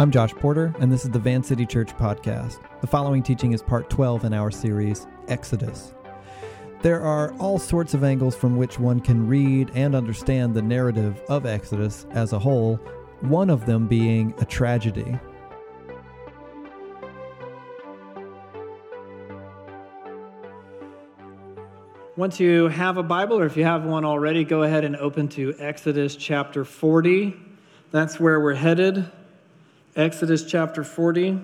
I'm Josh Porter, and this is the Van City Church podcast. The following teaching is part 12 in our series, Exodus. There are all sorts of angles from which one can read and understand the narrative of Exodus as a whole, one of them being a tragedy. Once you have a Bible, or if you have one already, go ahead and open to Exodus chapter 40. That's where we're headed. Exodus chapter 40.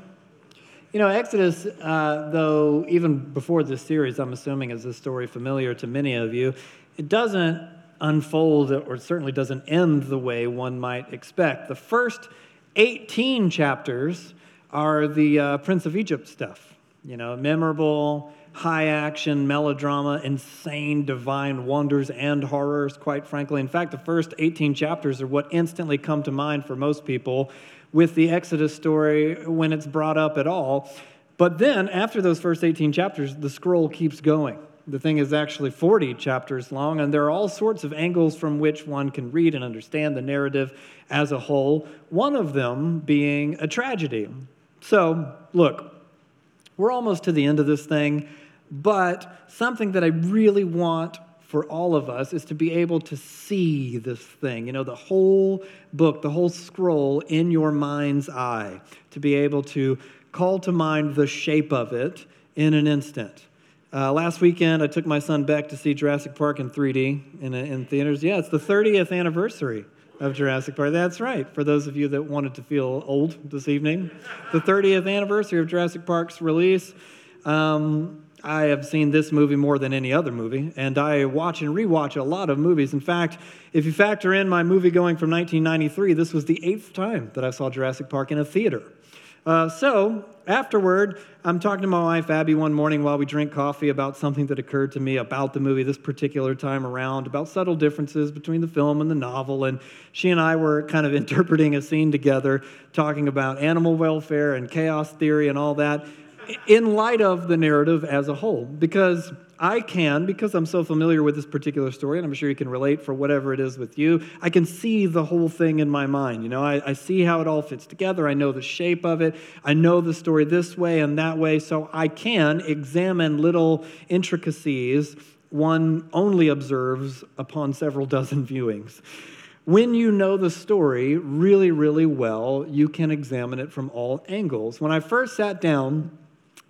You know, Exodus, uh, though, even before this series, I'm assuming is a story familiar to many of you, it doesn't unfold or certainly doesn't end the way one might expect. The first 18 chapters are the uh, Prince of Egypt stuff, you know, memorable, high action, melodrama, insane, divine wonders and horrors, quite frankly. In fact, the first 18 chapters are what instantly come to mind for most people with the Exodus story when it's brought up at all. But then, after those first 18 chapters, the scroll keeps going. The thing is actually 40 chapters long, and there are all sorts of angles from which one can read and understand the narrative as a whole, one of them being a tragedy. So, look, we're almost to the end of this thing, but something that I really want for all of us is to be able to see this thing, you know, the whole book, the whole scroll in your mind's eye, to be able to call to mind the shape of it in an instant. Uh, last weekend, I took my son Beck to see Jurassic Park in 3D in, in theaters. Yeah, it's the 30th anniversary of Jurassic Park. That's right, for those of you that wanted to feel old this evening. The 30th anniversary of Jurassic Park's release. Um, I have seen this movie more than any other movie, and I watch and rewatch a lot of movies. In fact, if you factor in my movie going from 1993, this was the eighth time that I saw Jurassic Park in a theater. Uh, so, afterward, I'm talking to my wife, Abby, one morning while we drink coffee about something that occurred to me about the movie this particular time around, about subtle differences between the film and the novel. And she and I were kind of interpreting a scene together, talking about animal welfare and chaos theory and all that in light of the narrative as a whole, because I can, because I'm so familiar with this particular story, and I'm sure you can relate for whatever it is with you, I can see the whole thing in my mind. You know, I, I, see how it all fits together. I know the shape of it. I know the story this way and that way, so I can examine little intricacies one only observes upon several dozen viewings. When you know the story really, really well, you can examine it from all angles. When I first sat down,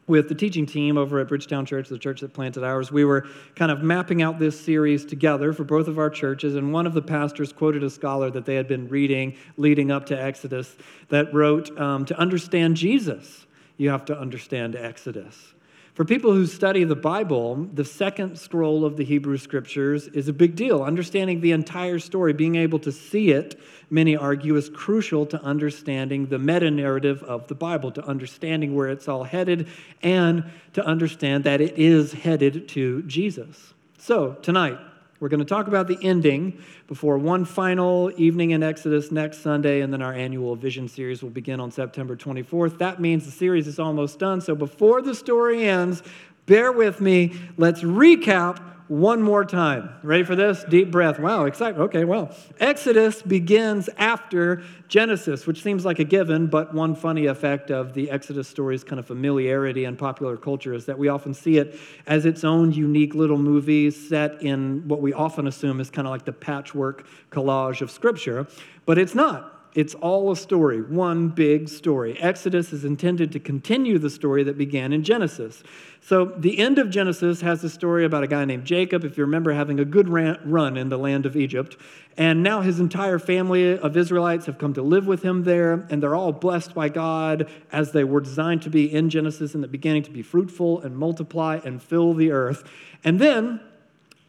with the teaching team over at Bridgetown Church, the church that planted ours, we were kind of mapping out this series together for both of our churches. And one of the pastors quoted a scholar that they had been reading leading up to Exodus that wrote, um, To understand Jesus, you have to understand Exodus. For people who study the Bible, the second scroll of the Hebrew Scriptures is a big deal. Understanding the entire story, being able to see it, many argue, is crucial to understanding the meta narrative of the Bible, to understanding where it's all headed, and to understand that it is headed to Jesus. So, tonight, we're going to talk about the ending before one final evening in Exodus next Sunday, and then our annual vision series will begin on September 24th. That means the series is almost done. So before the story ends, bear with me. Let's recap one more time. Ready for this? Deep breath. Wow, excited. Okay, well, Exodus begins after Genesis, which seems like a given, but one funny effect of the Exodus story's kind of familiarity in popular culture is that we often see it as its own unique little movie set in what we often assume is kind of like the patchwork collage of Scripture, but it's not. It's all a story, one big story. Exodus is intended to continue the story that began in Genesis. So, the end of Genesis has a story about a guy named Jacob, if you remember, having a good run in the land of Egypt. And now his entire family of Israelites have come to live with him there, and they're all blessed by God as they were designed to be in Genesis in the beginning to be fruitful and multiply and fill the earth. And then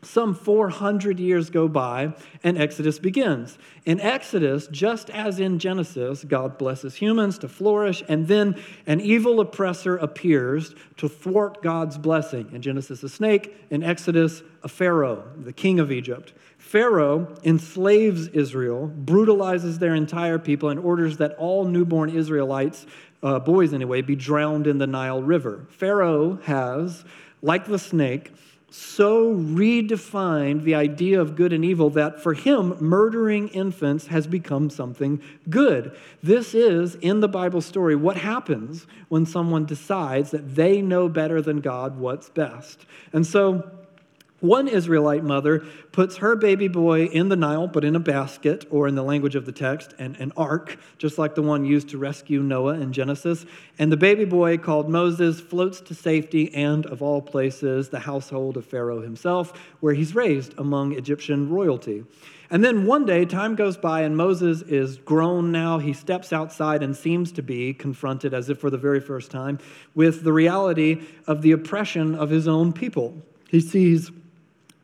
some 400 years go by and Exodus begins. In Exodus, just as in Genesis, God blesses humans to flourish, and then an evil oppressor appears to thwart God's blessing. In Genesis, a snake. In Exodus, a Pharaoh, the king of Egypt. Pharaoh enslaves Israel, brutalizes their entire people, and orders that all newborn Israelites, uh, boys anyway, be drowned in the Nile River. Pharaoh has, like the snake, so redefined the idea of good and evil that for him, murdering infants has become something good. This is, in the Bible story, what happens when someone decides that they know better than God what's best. And so, one Israelite mother puts her baby boy in the Nile, but in a basket, or in the language of the text, an, an ark, just like the one used to rescue Noah in Genesis. And the baby boy, called Moses, floats to safety and, of all places, the household of Pharaoh himself, where he's raised among Egyptian royalty. And then one day, time goes by, and Moses is grown now. He steps outside and seems to be confronted, as if for the very first time, with the reality of the oppression of his own people. He sees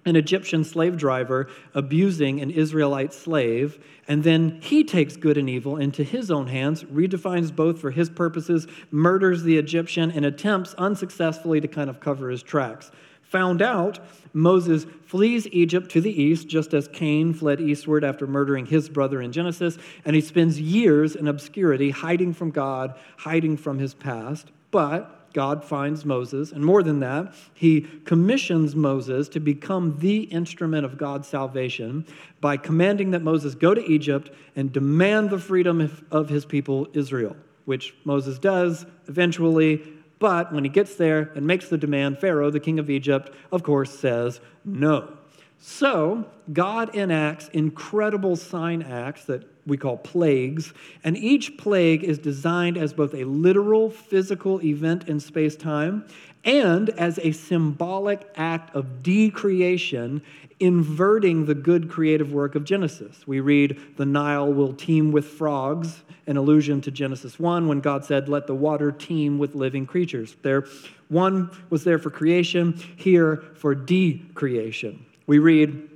an Egyptian slave driver abusing an Israelite slave, and then he takes good and evil into his own hands, redefines both for his purposes, murders the Egyptian, and attempts unsuccessfully to kind of cover his tracks. Found out, Moses flees Egypt to the east, just as Cain fled eastward after murdering his brother in Genesis, and he spends years in obscurity, hiding from God, hiding from his past. But God finds Moses, and more than that, he commissions Moses to become the instrument of God's salvation by commanding that Moses go to Egypt and demand the freedom of his people Israel, which Moses does eventually. But when he gets there and makes the demand, Pharaoh, the king of Egypt, of course, says no. So, God enacts incredible sign acts that we call plagues, and each plague is designed as both a literal physical event in space time and as a symbolic act of decreation, inverting the good creative work of Genesis. We read, The Nile will teem with frogs, an allusion to Genesis 1 when God said, Let the water teem with living creatures. There, one was there for creation, here for decreation. We read,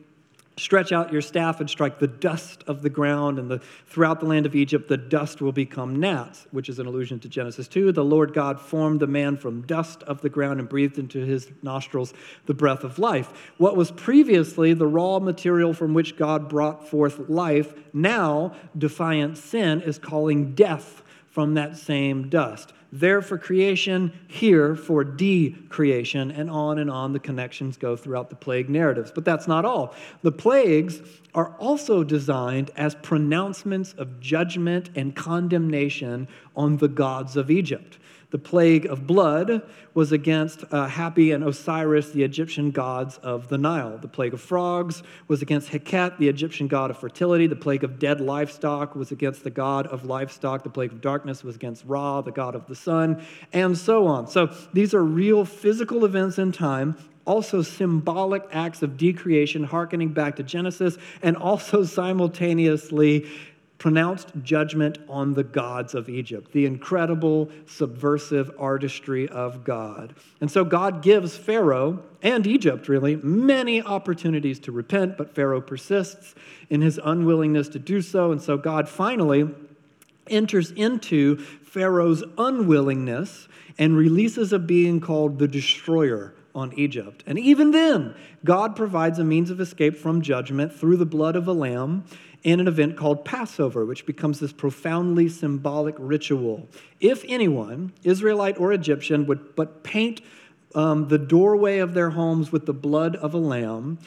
Stretch out your staff and strike the dust of the ground, and the, throughout the land of Egypt the dust will become gnats, which is an allusion to Genesis 2. The Lord God formed the man from dust of the ground and breathed into his nostrils the breath of life. What was previously the raw material from which God brought forth life, now defiant sin is calling death from that same dust there for creation, here for decreation, and on and on the connections go throughout the plague narratives. But that's not all. The plagues are also designed as pronouncements of judgment and condemnation on the gods of Egypt. The plague of blood was against uh, Hapi and Osiris, the Egyptian gods of the Nile. The plague of frogs was against Heket, the Egyptian god of fertility. The plague of dead livestock was against the god of livestock. The plague of darkness was against Ra, the god of the sun, and so on. So these are real physical events in time also symbolic acts of decreation, hearkening back to Genesis, and also simultaneously pronounced judgment on the gods of Egypt, the incredible subversive artistry of God. And so God gives Pharaoh and Egypt, really, many opportunities to repent, but Pharaoh persists in his unwillingness to do so. And so God finally enters into Pharaoh's unwillingness and releases a being called the destroyer on Egypt. And even then, God provides a means of escape from judgment through the blood of a lamb in an event called Passover, which becomes this profoundly symbolic ritual. If anyone, Israelite or Egyptian, would but paint um, the doorway of their homes with the blood of a lamb,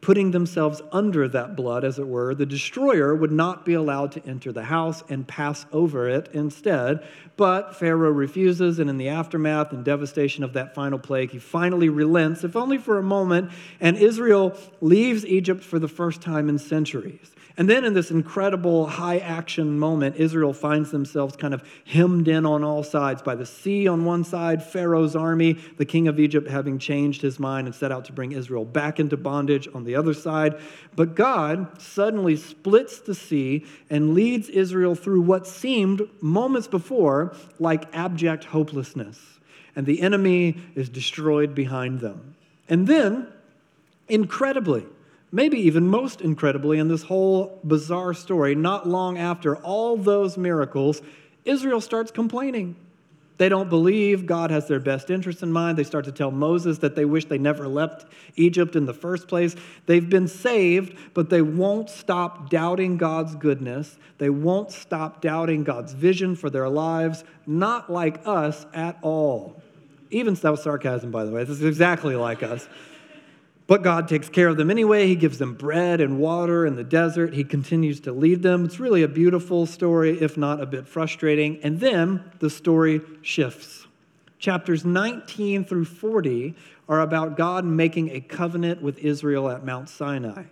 putting themselves under that blood, as it were, the destroyer would not be allowed to enter the house and pass over it instead. But Pharaoh refuses, and in the aftermath and devastation of that final plague, he finally relents, if only for a moment, and Israel leaves Egypt for the first time in centuries. And then in this incredible high action moment, Israel finds themselves kind of hemmed in on all sides by the sea on one side, Pharaoh's army, the king of Egypt having changed his mind and set out to bring Israel back into bondage on the other side. But God suddenly splits the sea and leads Israel through what seemed moments before like abject hopelessness. And the enemy is destroyed behind them. And then, incredibly, Maybe even most incredibly, in this whole bizarre story, not long after all those miracles, Israel starts complaining. They don't believe God has their best interest in mind. They start to tell Moses that they wish they never left Egypt in the first place. They've been saved, but they won't stop doubting God's goodness. They won't stop doubting God's vision for their lives, not like us at all. Even that was sarcasm, by the way. This is exactly like us. But God takes care of them anyway. He gives them bread and water in the desert. He continues to lead them. It's really a beautiful story, if not a bit frustrating. And then the story shifts. Chapters 19 through 40 are about God making a covenant with Israel at Mount Sinai.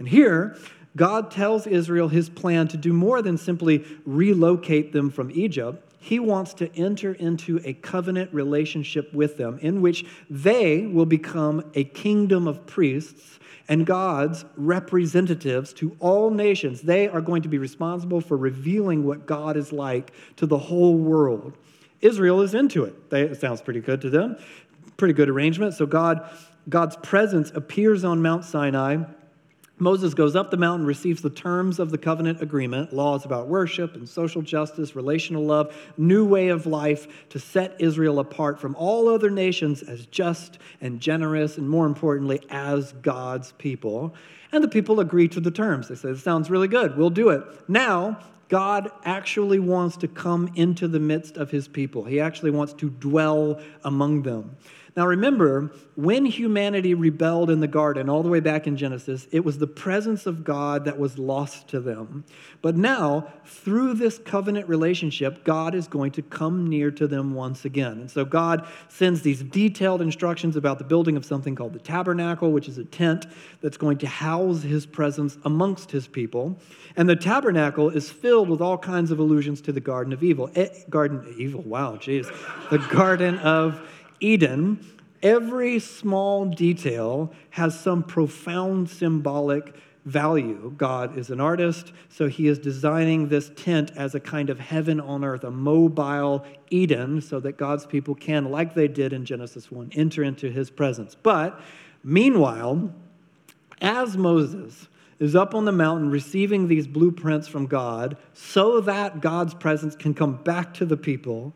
And here, God tells Israel his plan to do more than simply relocate them from Egypt. He wants to enter into a covenant relationship with them in which they will become a kingdom of priests and God's representatives to all nations. They are going to be responsible for revealing what God is like to the whole world. Israel is into it. They, it sounds pretty good to them. Pretty good arrangement. So God, God's presence appears on Mount Sinai Moses goes up the mountain, receives the terms of the covenant agreement, laws about worship and social justice, relational love, new way of life to set Israel apart from all other nations as just and generous, and more importantly, as God's people. And the people agree to the terms. They say, It sounds really good, we'll do it. Now, God actually wants to come into the midst of his people, he actually wants to dwell among them. Now remember, when humanity rebelled in the garden, all the way back in Genesis, it was the presence of God that was lost to them. But now, through this covenant relationship, God is going to come near to them once again. And so God sends these detailed instructions about the building of something called the tabernacle, which is a tent that's going to house his presence amongst his people. And the tabernacle is filled with all kinds of allusions to the Garden of Evil. Eh, garden Evil, wow, jeez. The Garden of Eden, every small detail has some profound symbolic value. God is an artist, so he is designing this tent as a kind of heaven on earth, a mobile Eden, so that God's people can, like they did in Genesis 1, enter into his presence. But meanwhile, as Moses is up on the mountain receiving these blueprints from God so that God's presence can come back to the people,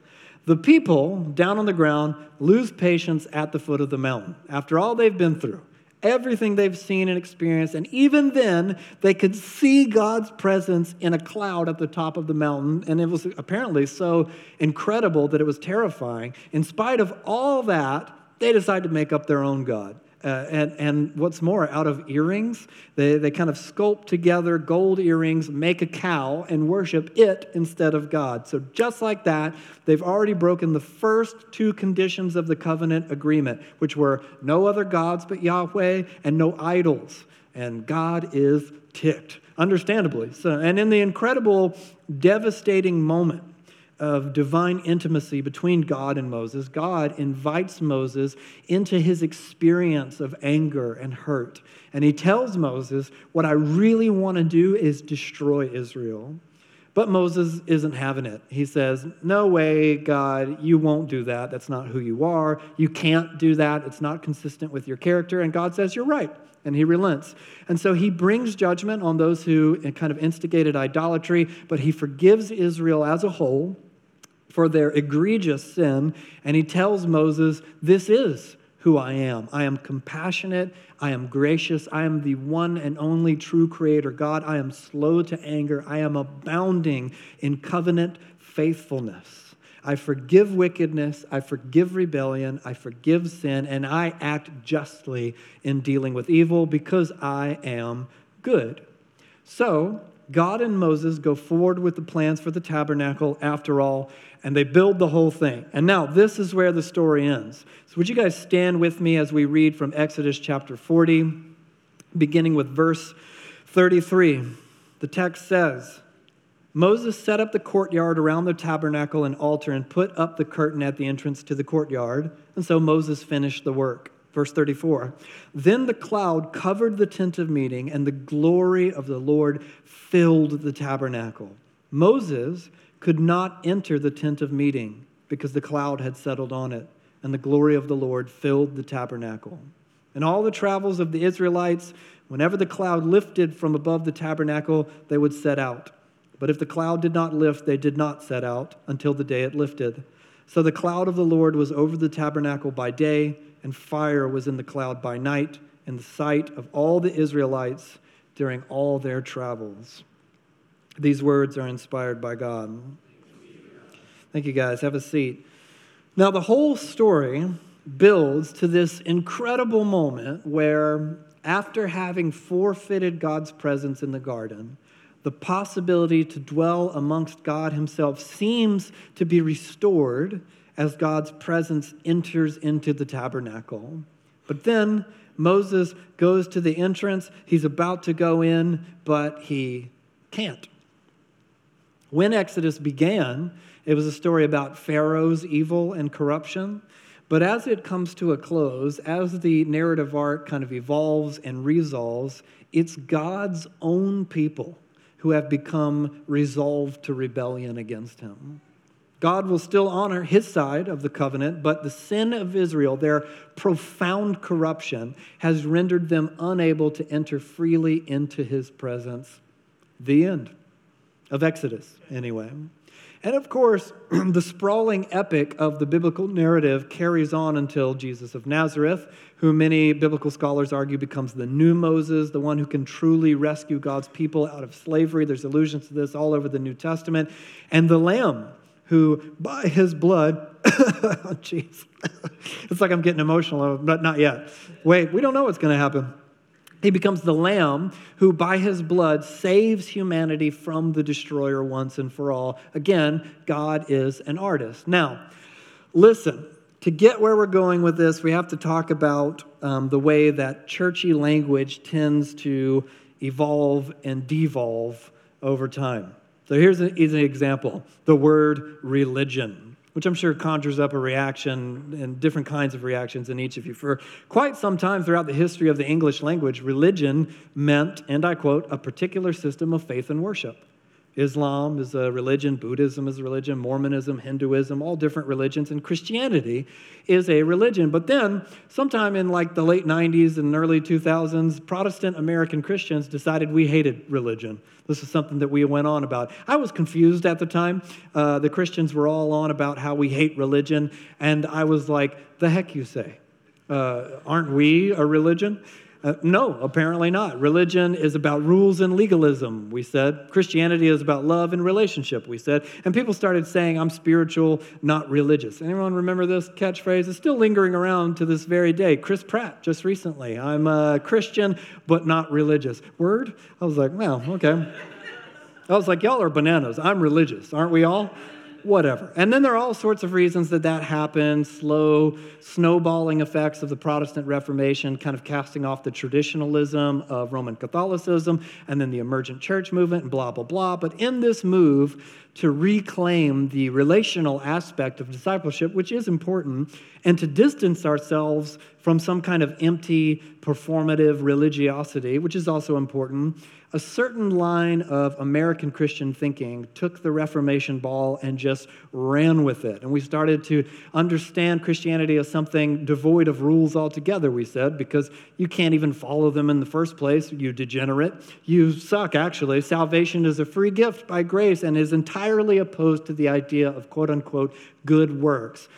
the people down on the ground lose patience at the foot of the mountain after all they've been through, everything they've seen and experienced. And even then, they could see God's presence in a cloud at the top of the mountain. And it was apparently so incredible that it was terrifying. In spite of all that, they decide to make up their own God. Uh, and, and what's more, out of earrings, they, they kind of sculpt together gold earrings, make a cow, and worship it instead of God. So, just like that, they've already broken the first two conditions of the covenant agreement, which were no other gods but Yahweh and no idols. And God is ticked, understandably. So, and in the incredible, devastating moment, of divine intimacy between God and Moses, God invites Moses into his experience of anger and hurt. And he tells Moses, What I really want to do is destroy Israel. But Moses isn't having it. He says, No way, God, you won't do that. That's not who you are. You can't do that. It's not consistent with your character. And God says, You're right. And he relents. And so he brings judgment on those who kind of instigated idolatry, but he forgives Israel as a whole for their egregious sin. And he tells Moses, This is who I am. I am compassionate. I am gracious. I am the one and only true creator God. I am slow to anger. I am abounding in covenant faithfulness. I forgive wickedness. I forgive rebellion. I forgive sin. And I act justly in dealing with evil because I am good. So, God and Moses go forward with the plans for the tabernacle after all, and they build the whole thing. And now, this is where the story ends. So, would you guys stand with me as we read from Exodus chapter 40, beginning with verse 33? The text says, Moses set up the courtyard around the tabernacle and altar and put up the curtain at the entrance to the courtyard. And so Moses finished the work. Verse 34 Then the cloud covered the tent of meeting, and the glory of the Lord filled the tabernacle. Moses could not enter the tent of meeting because the cloud had settled on it, and the glory of the Lord filled the tabernacle. In all the travels of the Israelites, whenever the cloud lifted from above the tabernacle, they would set out. But if the cloud did not lift, they did not set out until the day it lifted. So the cloud of the Lord was over the tabernacle by day and fire was in the cloud by night in the sight of all the Israelites during all their travels. These words are inspired by God. Thank you, guys. Have a seat. Now, the whole story builds to this incredible moment where, after having forfeited God's presence in the garden, the possibility to dwell amongst God Himself seems to be restored as God's presence enters into the tabernacle. But then Moses goes to the entrance. He's about to go in, but he can't. When Exodus began, it was a story about Pharaoh's evil and corruption. But as it comes to a close, as the narrative arc kind of evolves and resolves, it's God's own people who have become resolved to rebellion against him. God will still honor his side of the covenant, but the sin of Israel, their profound corruption, has rendered them unable to enter freely into his presence. The end of Exodus, anyway. And of course, the sprawling epic of the biblical narrative carries on until Jesus of Nazareth, who many biblical scholars argue becomes the new Moses, the one who can truly rescue God's people out of slavery. There's allusions to this all over the New Testament. And the Lamb, who by his blood, jeez, it's like I'm getting emotional, but not yet. Wait, we don't know what's going to happen. He becomes the lamb who, by his blood, saves humanity from the destroyer once and for all. Again, God is an artist. Now, listen, to get where we're going with this, we have to talk about um, the way that churchy language tends to evolve and devolve over time. So here's an, an example the word religion which I'm sure conjures up a reaction and different kinds of reactions in each of you. For quite some time throughout the history of the English language, religion meant, and I quote, a particular system of faith and worship. Islam is a religion, Buddhism is a religion, Mormonism, Hinduism, all different religions, and Christianity is a religion. But then, sometime in like the late 90s and early 2000s, Protestant American Christians decided we hated religion. This is something that we went on about. I was confused at the time. Uh, the Christians were all on about how we hate religion, and I was like, the heck you say? Uh, aren't we a religion? Uh, no, apparently not. Religion is about rules and legalism, we said. Christianity is about love and relationship, we said. And people started saying, I'm spiritual, not religious. Anyone remember this catchphrase? It's still lingering around to this very day. Chris Pratt, just recently. I'm a Christian, but not religious. Word? I was like, well, okay. I was like, y'all are bananas. I'm religious, aren't we all? Whatever. And then there are all sorts of reasons that that happened slow, snowballing effects of the Protestant Reformation, kind of casting off the traditionalism of Roman Catholicism, and then the emergent church movement, and blah, blah, blah. But in this move to reclaim the relational aspect of discipleship, which is important, and to distance ourselves from some kind of empty, performative religiosity, which is also important a certain line of American Christian thinking took the Reformation ball and just ran with it. And we started to understand Christianity as something devoid of rules altogether, we said, because you can't even follow them in the first place, you degenerate. You suck, actually. Salvation is a free gift by grace and is entirely opposed to the idea of quote unquote good works.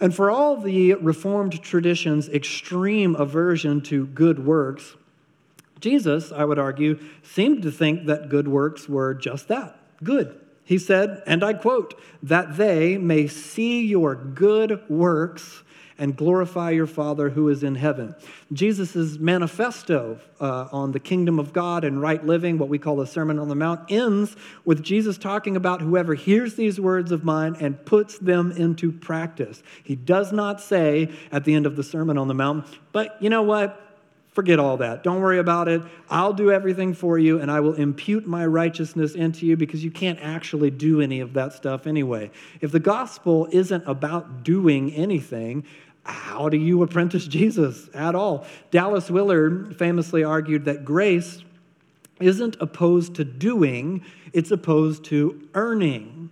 And for all the Reformed tradition's extreme aversion to good works, Jesus, I would argue, seemed to think that good works were just that good. He said, and I quote, that they may see your good works and glorify your Father who is in heaven. Jesus' manifesto uh, on the kingdom of God and right living, what we call the Sermon on the Mount, ends with Jesus talking about whoever hears these words of mine and puts them into practice. He does not say at the end of the Sermon on the Mount, but you know what? Forget all that. Don't worry about it. I'll do everything for you and I will impute my righteousness into you because you can't actually do any of that stuff anyway. If the gospel isn't about doing anything, how do you apprentice Jesus at all? Dallas Willard famously argued that grace isn't opposed to doing, it's opposed to earning.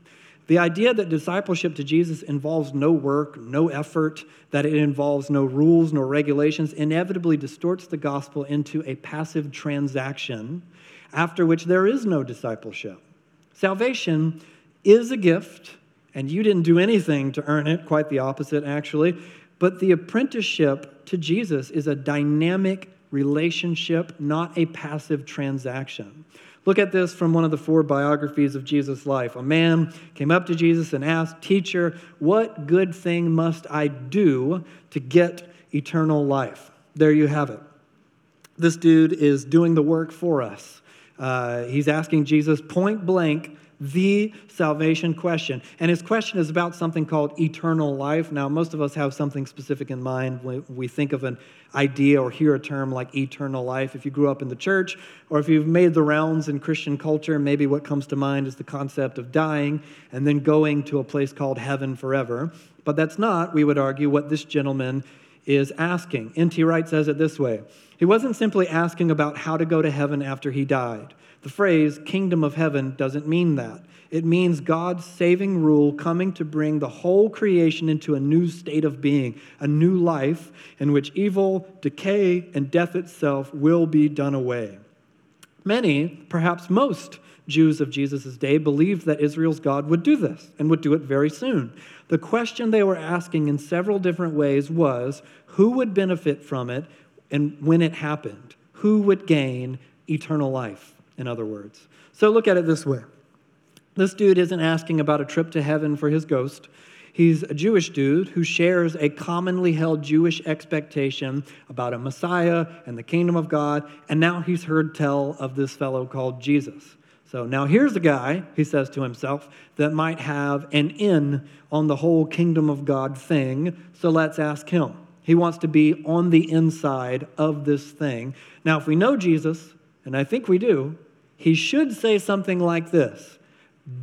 The idea that discipleship to Jesus involves no work, no effort, that it involves no rules nor regulations, inevitably distorts the gospel into a passive transaction after which there is no discipleship. Salvation is a gift, and you didn't do anything to earn it, quite the opposite, actually. But the apprenticeship to Jesus is a dynamic relationship, not a passive transaction. Look at this from one of the four biographies of Jesus' life. A man came up to Jesus and asked, Teacher, what good thing must I do to get eternal life? There you have it. This dude is doing the work for us. Uh, he's asking Jesus point blank the salvation question. And his question is about something called eternal life. Now, most of us have something specific in mind when we think of an idea or hear a term like eternal life. If you grew up in the church or if you've made the rounds in Christian culture, maybe what comes to mind is the concept of dying and then going to a place called heaven forever. But that's not, we would argue, what this gentleman is asking. N.T. Wright says it this way He wasn't simply asking about how to go to heaven after he died. The phrase kingdom of heaven doesn't mean that. It means God's saving rule coming to bring the whole creation into a new state of being, a new life in which evil, decay, and death itself will be done away. Many, perhaps most, Jews of Jesus' day believed that Israel's God would do this and would do it very soon. The question they were asking in several different ways was who would benefit from it and when it happened? Who would gain eternal life? in other words. So look at it this way this dude isn't asking about a trip to heaven for his ghost. He's a Jewish dude who shares a commonly held Jewish expectation about a Messiah and the kingdom of God, and now he's heard tell of this fellow called Jesus. So now here's a guy, he says to himself, that might have an in on the whole kingdom of God thing, so let's ask him. He wants to be on the inside of this thing. Now, if we know Jesus, and I think we do, he should say something like this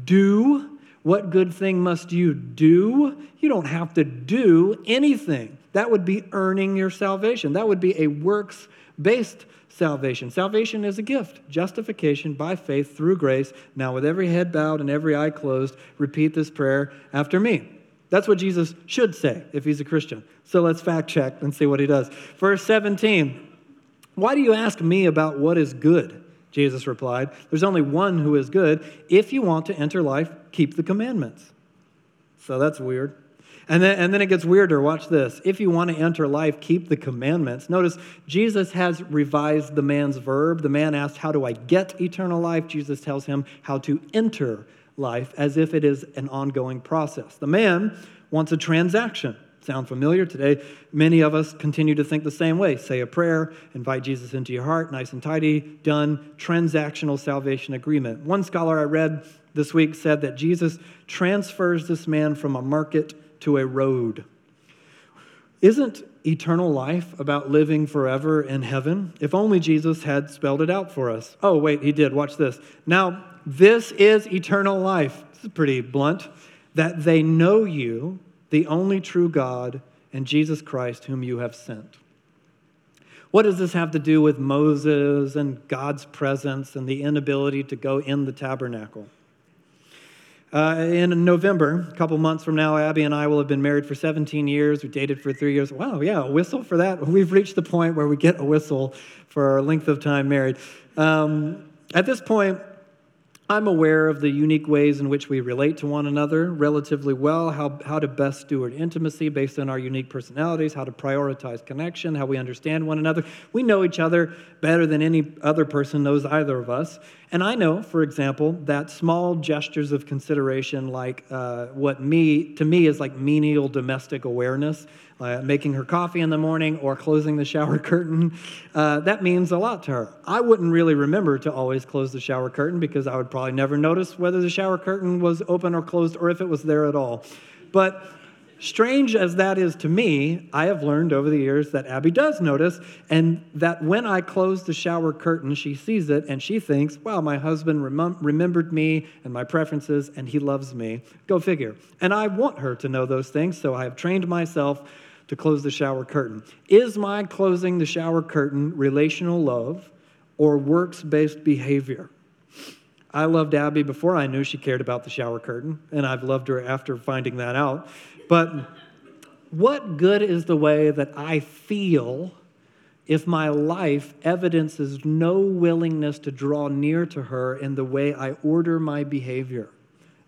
Do what good thing must you do? You don't have to do anything. That would be earning your salvation. That would be a works based salvation. Salvation is a gift, justification by faith through grace. Now, with every head bowed and every eye closed, repeat this prayer after me. That's what Jesus should say if he's a Christian. So let's fact check and see what he does. Verse 17 Why do you ask me about what is good? Jesus replied, There's only one who is good. If you want to enter life, keep the commandments. So that's weird. And then, and then it gets weirder. Watch this. If you want to enter life, keep the commandments. Notice Jesus has revised the man's verb. The man asked, How do I get eternal life? Jesus tells him how to enter life as if it is an ongoing process. The man wants a transaction. Sound familiar? Today, many of us continue to think the same way. Say a prayer, invite Jesus into your heart, nice and tidy, done. Transactional salvation agreement. One scholar I read this week said that Jesus transfers this man from a market to a road. Isn't eternal life about living forever in heaven? If only Jesus had spelled it out for us. Oh, wait, he did. Watch this. Now, this is eternal life. This is pretty blunt. That they know you the only true God, and Jesus Christ, whom you have sent. What does this have to do with Moses and God's presence and the inability to go in the tabernacle? Uh, in November, a couple months from now, Abby and I will have been married for 17 years. We dated for three years. Wow, yeah, a whistle for that. We've reached the point where we get a whistle for our length of time married. Um, at this point, I'm aware of the unique ways in which we relate to one another relatively well, how, how to best steward intimacy based on our unique personalities, how to prioritize connection, how we understand one another. We know each other better than any other person knows either of us. And I know, for example, that small gestures of consideration, like uh, what me, to me, is like menial domestic awareness, uh, making her coffee in the morning or closing the shower curtain, uh, that means a lot to her. I wouldn't really remember to always close the shower curtain because I would probably never notice whether the shower curtain was open or closed or if it was there at all. But strange as that is to me, I have learned over the years that Abby does notice, and that when I close the shower curtain, she sees it and she thinks, wow, my husband rem- remembered me and my preferences, and he loves me. Go figure. And I want her to know those things, so I have trained myself to close the shower curtain. Is my closing the shower curtain relational love or works based behavior? I loved Abby before I knew she cared about the shower curtain, and I've loved her after finding that out. But what good is the way that I feel if my life evidences no willingness to draw near to her in the way I order my behavior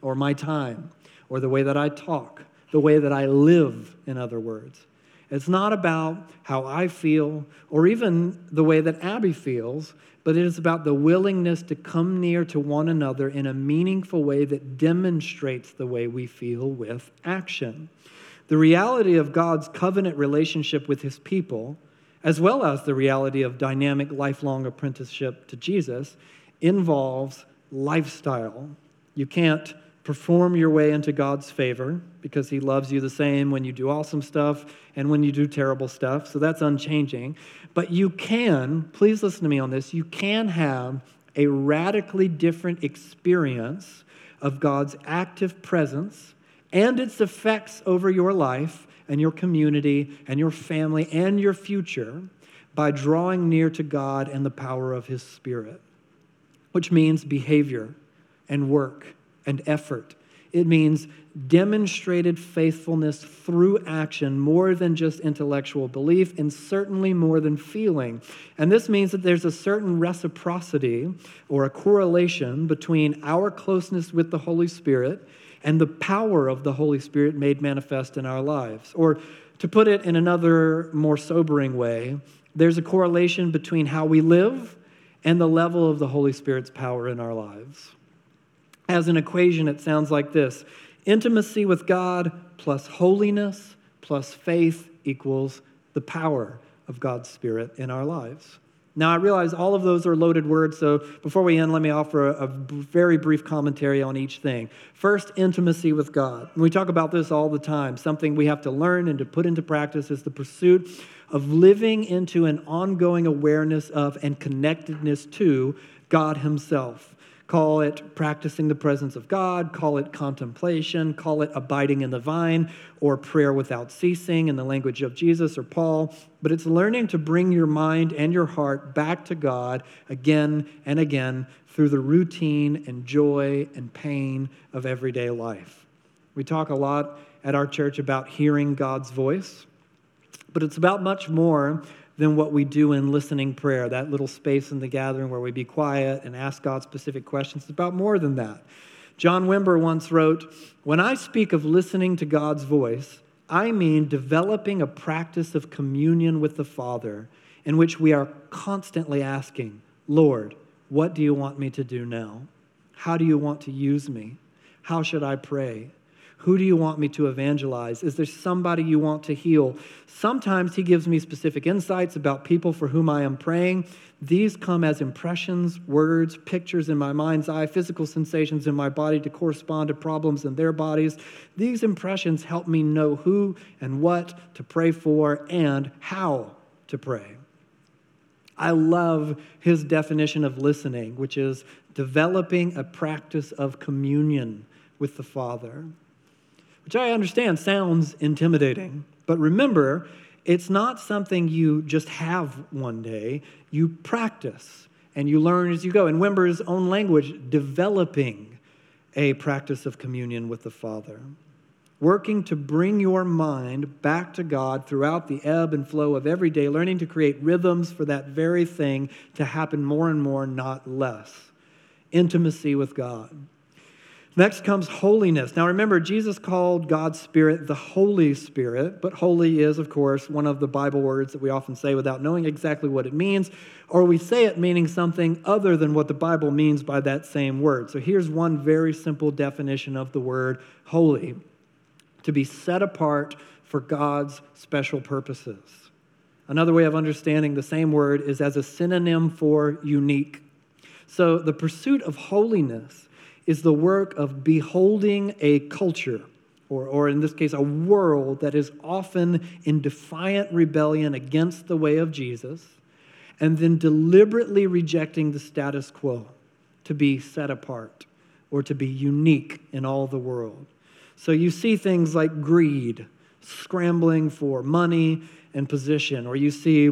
or my time or the way that I talk, the way that I live, in other words? It's not about how I feel or even the way that Abby feels, but it is about the willingness to come near to one another in a meaningful way that demonstrates the way we feel with action. The reality of God's covenant relationship with his people, as well as the reality of dynamic lifelong apprenticeship to Jesus, involves lifestyle. You can't perform your way into God's favor because He loves you the same when you do awesome stuff and when you do terrible stuff. So that's unchanging. But you can, please listen to me on this, you can have a radically different experience of God's active presence and its effects over your life and your community and your family and your future by drawing near to God and the power of His Spirit, which means behavior and work and effort. It means demonstrated faithfulness through action more than just intellectual belief and certainly more than feeling. And this means that there's a certain reciprocity or a correlation between our closeness with the Holy Spirit and the power of the Holy Spirit made manifest in our lives. Or to put it in another more sobering way, there's a correlation between how we live and the level of the Holy Spirit's power in our lives. As an equation, it sounds like this intimacy with God plus holiness plus faith equals the power of God's Spirit in our lives. Now, I realize all of those are loaded words, so before we end, let me offer a, a, very brief commentary on each thing. First, intimacy with God. And we talk about this all the time. Something we have to learn and to put into practice is the pursuit of living into an ongoing awareness of and connectedness to God Himself. Call it practicing the presence of God, call it contemplation, call it abiding in the vine, or prayer without ceasing in the language of Jesus or Paul. But it's learning to bring your mind and your heart back to God again and again through the routine and joy and pain of everyday life. We talk a lot at our church about hearing God's voice, but it's about much more than what we do in listening prayer, that little space in the gathering where we be quiet and ask God specific questions. It's about more than that. John Wimber once wrote When I speak of listening to God's voice, I mean developing a practice of communion with the Father in which we are constantly asking, Lord, what do you want me to do now? How do you want to use me? How should I pray? Who do you want me to evangelize? Is there somebody you want to heal? Sometimes he gives me specific insights about people for whom I am praying. These come as impressions, words, pictures in my mind's eye, physical sensations in my body to correspond to problems in their bodies. These impressions help me know who and what to pray for and how to pray. I love his definition of listening, which is developing a practice of communion with the Father which I understand sounds intimidating. But remember, it's not something you just have one day. You practice and you learn as you go. In Wimber's own language, developing a practice of communion with the Father. Working to bring your mind back to God throughout the ebb and flow of every day, learning to create rhythms for that very thing to happen more and more, not less. Intimacy with God. Next comes holiness. Now remember, Jesus called God's Spirit the Holy Spirit, but holy is, of course, one of the Bible words that we often say without knowing exactly what it means, or we say it meaning something other than what the Bible means by that same word. So here's one very simple definition of the word holy to be set apart for God's special purposes. Another way of understanding the same word is as a synonym for unique. So the pursuit of holiness is the work of beholding a culture, or, or in this case, a world that is often in defiant rebellion against the way of Jesus, and then deliberately rejecting the status quo to be set apart or to be unique in all the world. So you see things like greed, scrambling for money and position, or you see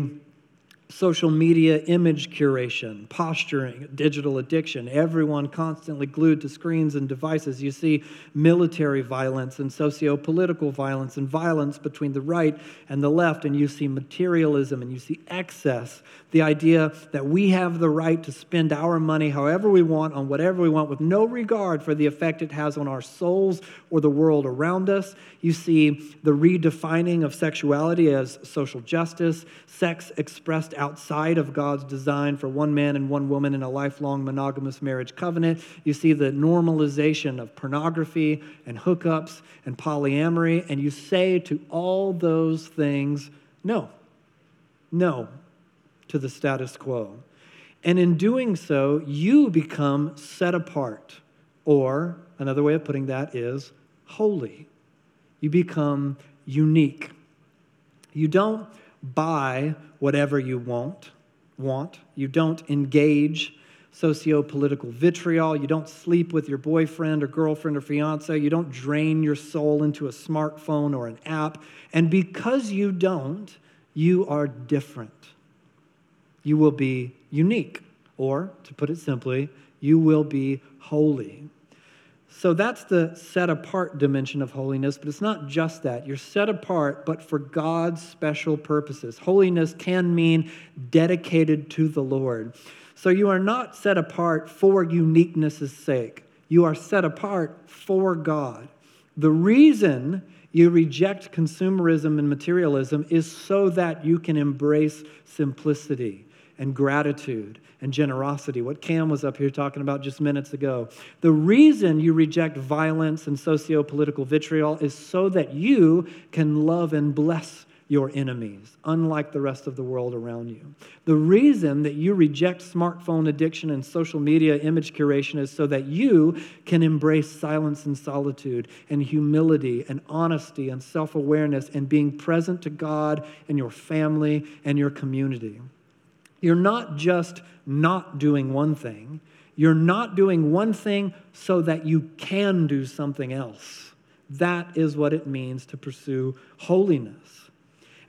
social media image curation, posturing, digital addiction, everyone constantly glued to screens and devices. You see military violence and socio political violence and violence between the right and the left, and you see materialism and you see excess. The idea that we have the right to spend our money however we want on whatever we want with no regard for the effect it has on our souls or the world around us. You see the redefining of sexuality as social justice, sex expressed outside of God's design for one man and one woman in a lifelong monogamous marriage covenant. You see the normalization of pornography and hookups and polyamory, and you say to all those things, no, no to the status quo. And in doing so, you become set apart, or another way of putting that is holy. You become unique. You don't buy whatever you want, want. You don't engage socio-political vitriol. You don't sleep with your boyfriend or girlfriend or fiance. You don't drain your soul into a smartphone or an app. And because you don't, you are different. You will be unique. Or, to put it simply, you will be holy. So that's the set apart dimension of holiness, but it's not just that. You're set apart, but for God's special purposes. Holiness can mean dedicated to the Lord. So you are not set apart for uniqueness' sake, you are set apart for God. The reason you reject consumerism and materialism is so that you can embrace simplicity and gratitude and generosity, what Cam was up here talking about just minutes ago. The reason you reject violence and socio political vitriol is so that you can love and bless your enemies, unlike the rest of the world around you. The reason that you reject smartphone addiction and social media image curation is so that you can embrace silence and solitude and humility and honesty and self awareness and being present to God and your family and your community. You're not just not doing one thing, you're not doing one thing so that you can do something else. That is what it means to pursue holiness.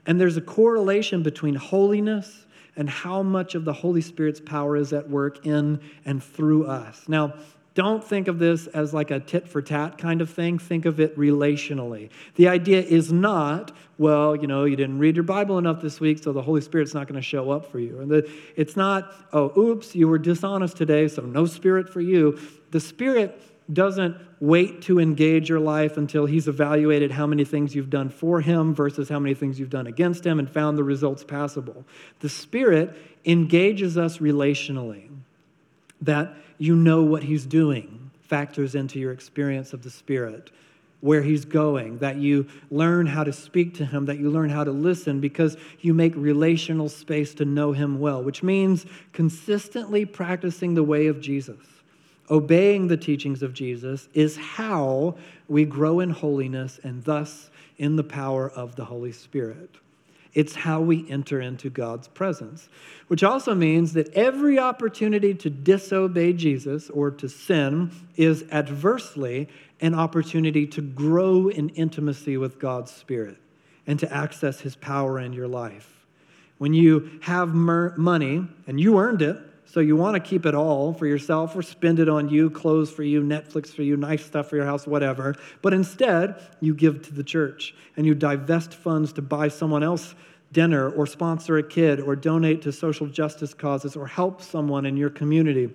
And there's a correlation between holiness and how much of the Holy Spirit's power is at work in and through us. Now, don't think of this as like a tit for tat kind of thing. Think of it relationally. The idea is not, well, you know, you didn't read your Bible enough this week, so the Holy Spirit's not going to show up for you. And the, it's not, oh, oops, you were dishonest today, so no Spirit for you. The Spirit doesn't wait to engage your life until he's evaluated how many things you've done for him versus how many things you've done against him and found the results passable. The Spirit engages us relationally. That you know what he's doing factors into your experience of the Spirit, where he's going, that you learn how to speak to him, that you learn how to listen because you make relational space to know him well, which means consistently practicing the way of Jesus. Obeying the teachings of Jesus is how we grow in holiness and thus in the power of the Holy Spirit. It's how we enter into God's presence, which also means that every opportunity to disobey Jesus or to sin is adversely an opportunity to grow in intimacy with God's Spirit and to access His power in your life. When you have mer- money and you earned it, so you want to keep it all for yourself or spend it on you, clothes for you, Netflix for you, nice stuff for your house, whatever. But instead, you give to the church and you divest funds to buy someone else dinner or sponsor a kid or donate to social justice causes or help someone in your community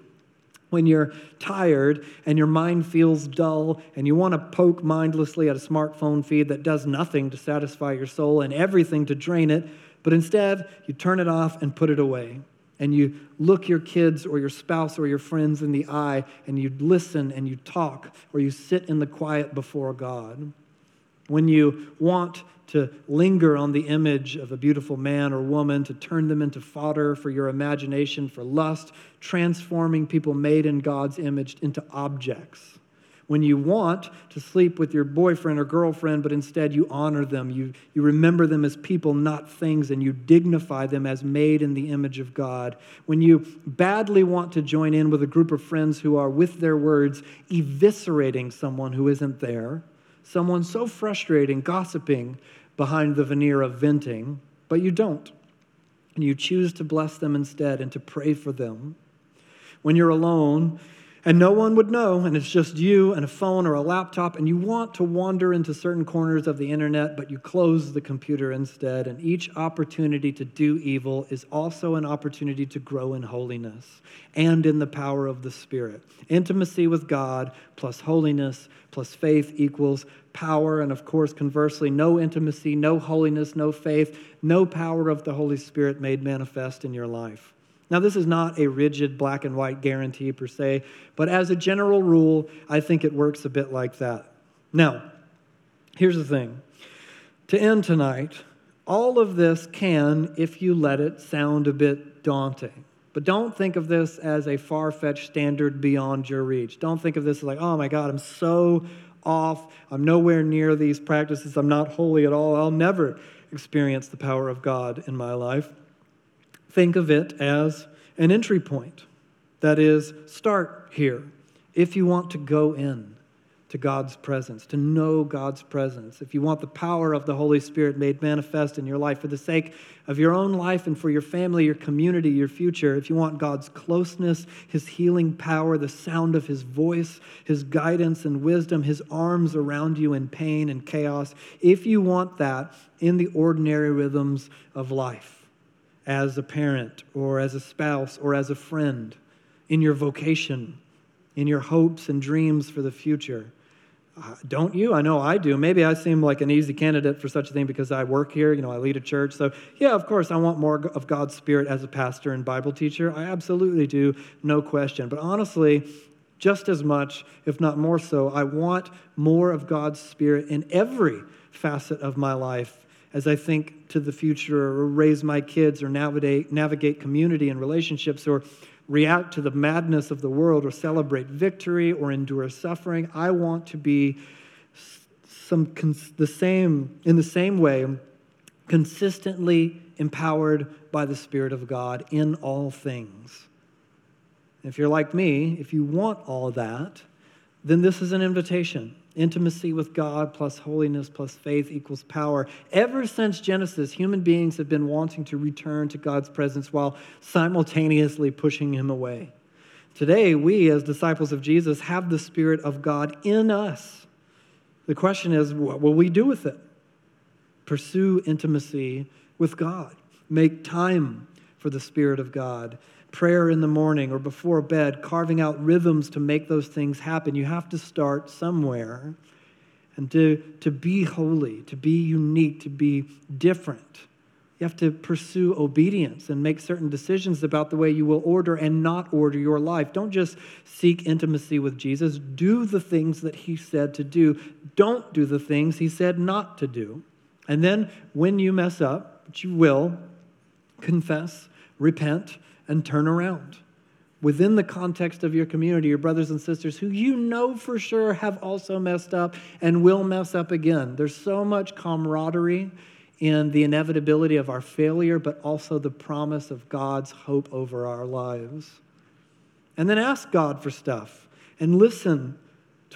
when you're tired and your mind feels dull and you want to poke mindlessly at a smartphone feed that does nothing to satisfy your soul and everything to drain it, but instead you turn it off and put it away and you look your kids or your spouse or your friends in the eye and you listen and you talk or you sit in the quiet before God. When you want to linger on the image of a beautiful man or woman, to turn them into fodder for your imagination, for lust, transforming people made in God's image into objects when you want to sleep with your boyfriend or girlfriend, but instead you honor them. You, you remember them as people, not things, and you dignify them as made in the image of God. When you badly want to join in with a group of friends who are, with their words, eviscerating someone who isn't there, someone so frustrating, gossiping behind the veneer of venting, but you don't. and you choose to bless them instead and to pray for them. When you're alone, and no one would know, and it's just you and a phone or a laptop, and you want to wander into certain corners of the internet, but you close the computer instead. And each opportunity to do evil is also an opportunity to grow in holiness and in the power of the Spirit. Intimacy with God plus holiness plus faith equals power. And of course, conversely, no intimacy, no holiness, no faith, no power of the Holy Spirit made manifest in your life. Now, this is not a rigid black and white guarantee per se, but as a general rule, I think it works a bit like that. Now, here's the thing to end tonight, all of this can, if you let it, sound a bit daunting. But don't think of this as a far fetched standard beyond your reach. Don't think of this as like, oh my God, I'm so off. I'm nowhere near these practices. I'm not holy at all. I'll never experience the power of God in my life think of it as an entry point. That is, start here if you want to go in to God's presence, to know God's presence, if you want the power of the Holy Spirit made manifest in your life for the sake of your own life and for your family, your community, your future, if you want God's closeness, His healing power, the sound of His voice, His guidance and wisdom, His arms around you in pain and chaos, if you want that in the ordinary rhythms of life as a parent or as a spouse or as a friend, in your vocation, in your hopes and dreams for the future. Uh, don't you? I know I do. Maybe I seem like an easy candidate for such a thing because I work here, you know, I lead a church. So, yeah, of course, I want more of God's Spirit as a pastor and Bible teacher. I absolutely do, no question. But honestly, just as much, if not more so, I want more of God's Spirit in every facet of my life as I think to the future or raise my kids or navigate, navigate community and relationships or react to the madness of the world or celebrate victory or endure suffering. I want to be some the same in the same way consistently empowered by the spirit of God in all things. If you're like me, if you want all that, then this is an invitation. Intimacy with God plus holiness plus faith equals power. Ever since Genesis, human beings have been wanting to return to God's presence while simultaneously pushing Him away. Today, we as disciples of Jesus have the Spirit of God in us. The question is, what will we do with it? Pursue intimacy with God, make time for the Spirit of God prayer in the morning or before bed, carving out rhythms to make those things happen. You have to start somewhere. And to, to be holy, to be unique, to be different, you have to pursue obedience and make certain decisions about the way you will order and not order your life. Don't just seek intimacy with Jesus. Do the things that he said to do. Don't do the things he said not to do. And then when you mess up, which you will, confess, repent, and turn around. Within the context of your community, your brothers and sisters who you know for sure have also messed up and will mess up again. There's so much camaraderie in the inevitability of our failure, but also the promise of God's hope over our lives. And then ask God for stuff and listen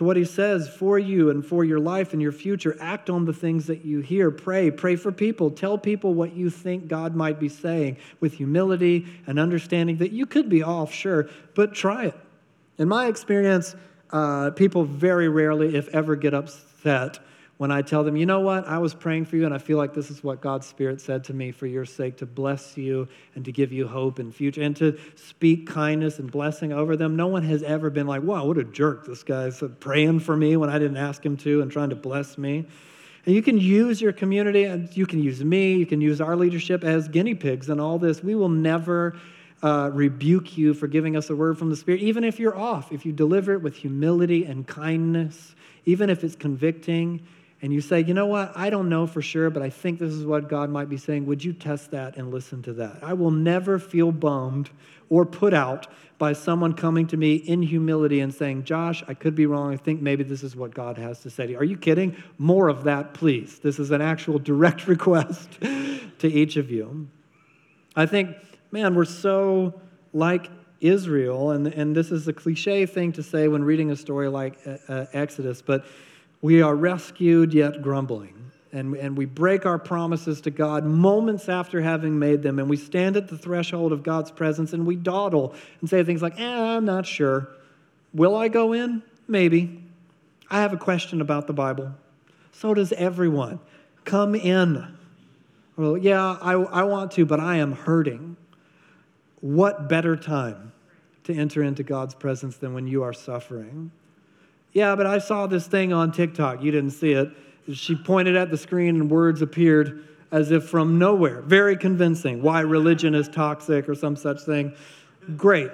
to what he says for you and for your life and your future. Act on the things that you hear. Pray. Pray for people. Tell people what you think God might be saying with humility and understanding that you could be off, sure, but try it. In my experience, uh, people very rarely, if ever, get upset when I tell them, you know what, I was praying for you, and I feel like this is what God's Spirit said to me for your sake to bless you and to give you hope and future and to speak kindness and blessing over them. No one has ever been like, wow, what a jerk. This guy's praying for me when I didn't ask him to and trying to bless me. And you can use your community, and you can use me, you can use our leadership as guinea pigs in all this. We will never uh, rebuke you for giving us a word from the Spirit, even if you're off, if you deliver it with humility and kindness, even if it's convicting and you say, you know what, I don't know for sure, but I think this is what God might be saying, would you test that and listen to that? I will never feel bummed or put out by someone coming to me in humility and saying, Josh, I could be wrong. I think maybe this is what God has to say. Are you kidding? More of that, please. This is an actual direct request to each of you. I think, man, we're so like Israel, and, and this is a cliche thing to say when reading a story like uh, uh Exodus, but we are rescued yet grumbling. and, and we break our promises to God moments after having made them, and we stand at the threshold of God's presence and we dawdle and say things like, eh, I'm not sure. Will I go in? Maybe. I have a question about the Bible. So does everyone. Come in. Well, yeah, I, I want to, but I am hurting. What better time to enter into God's presence than when you are suffering? Yeah, but I saw this thing on TikTok. You didn't see it. She pointed at the screen and words appeared as if from nowhere. Very convincing. Why religion is toxic or some such thing. Great.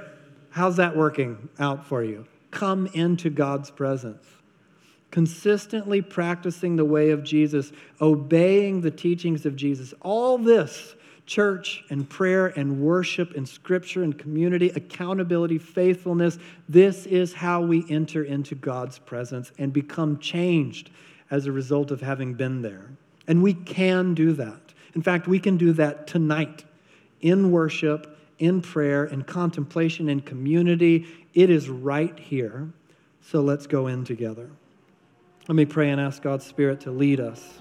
How's that working out for you? Come into God's presence consistently practicing the way of Jesus, obeying the teachings of Jesus. All this, church and prayer and worship and scripture and community, accountability, faithfulness, this is how we enter into God's presence and become changed as a result of having been there. And we can do that. In fact, we can do that tonight in worship, in prayer, in contemplation, in community. It is right here. So let's go in together. Let me pray and ask God's Spirit to lead us.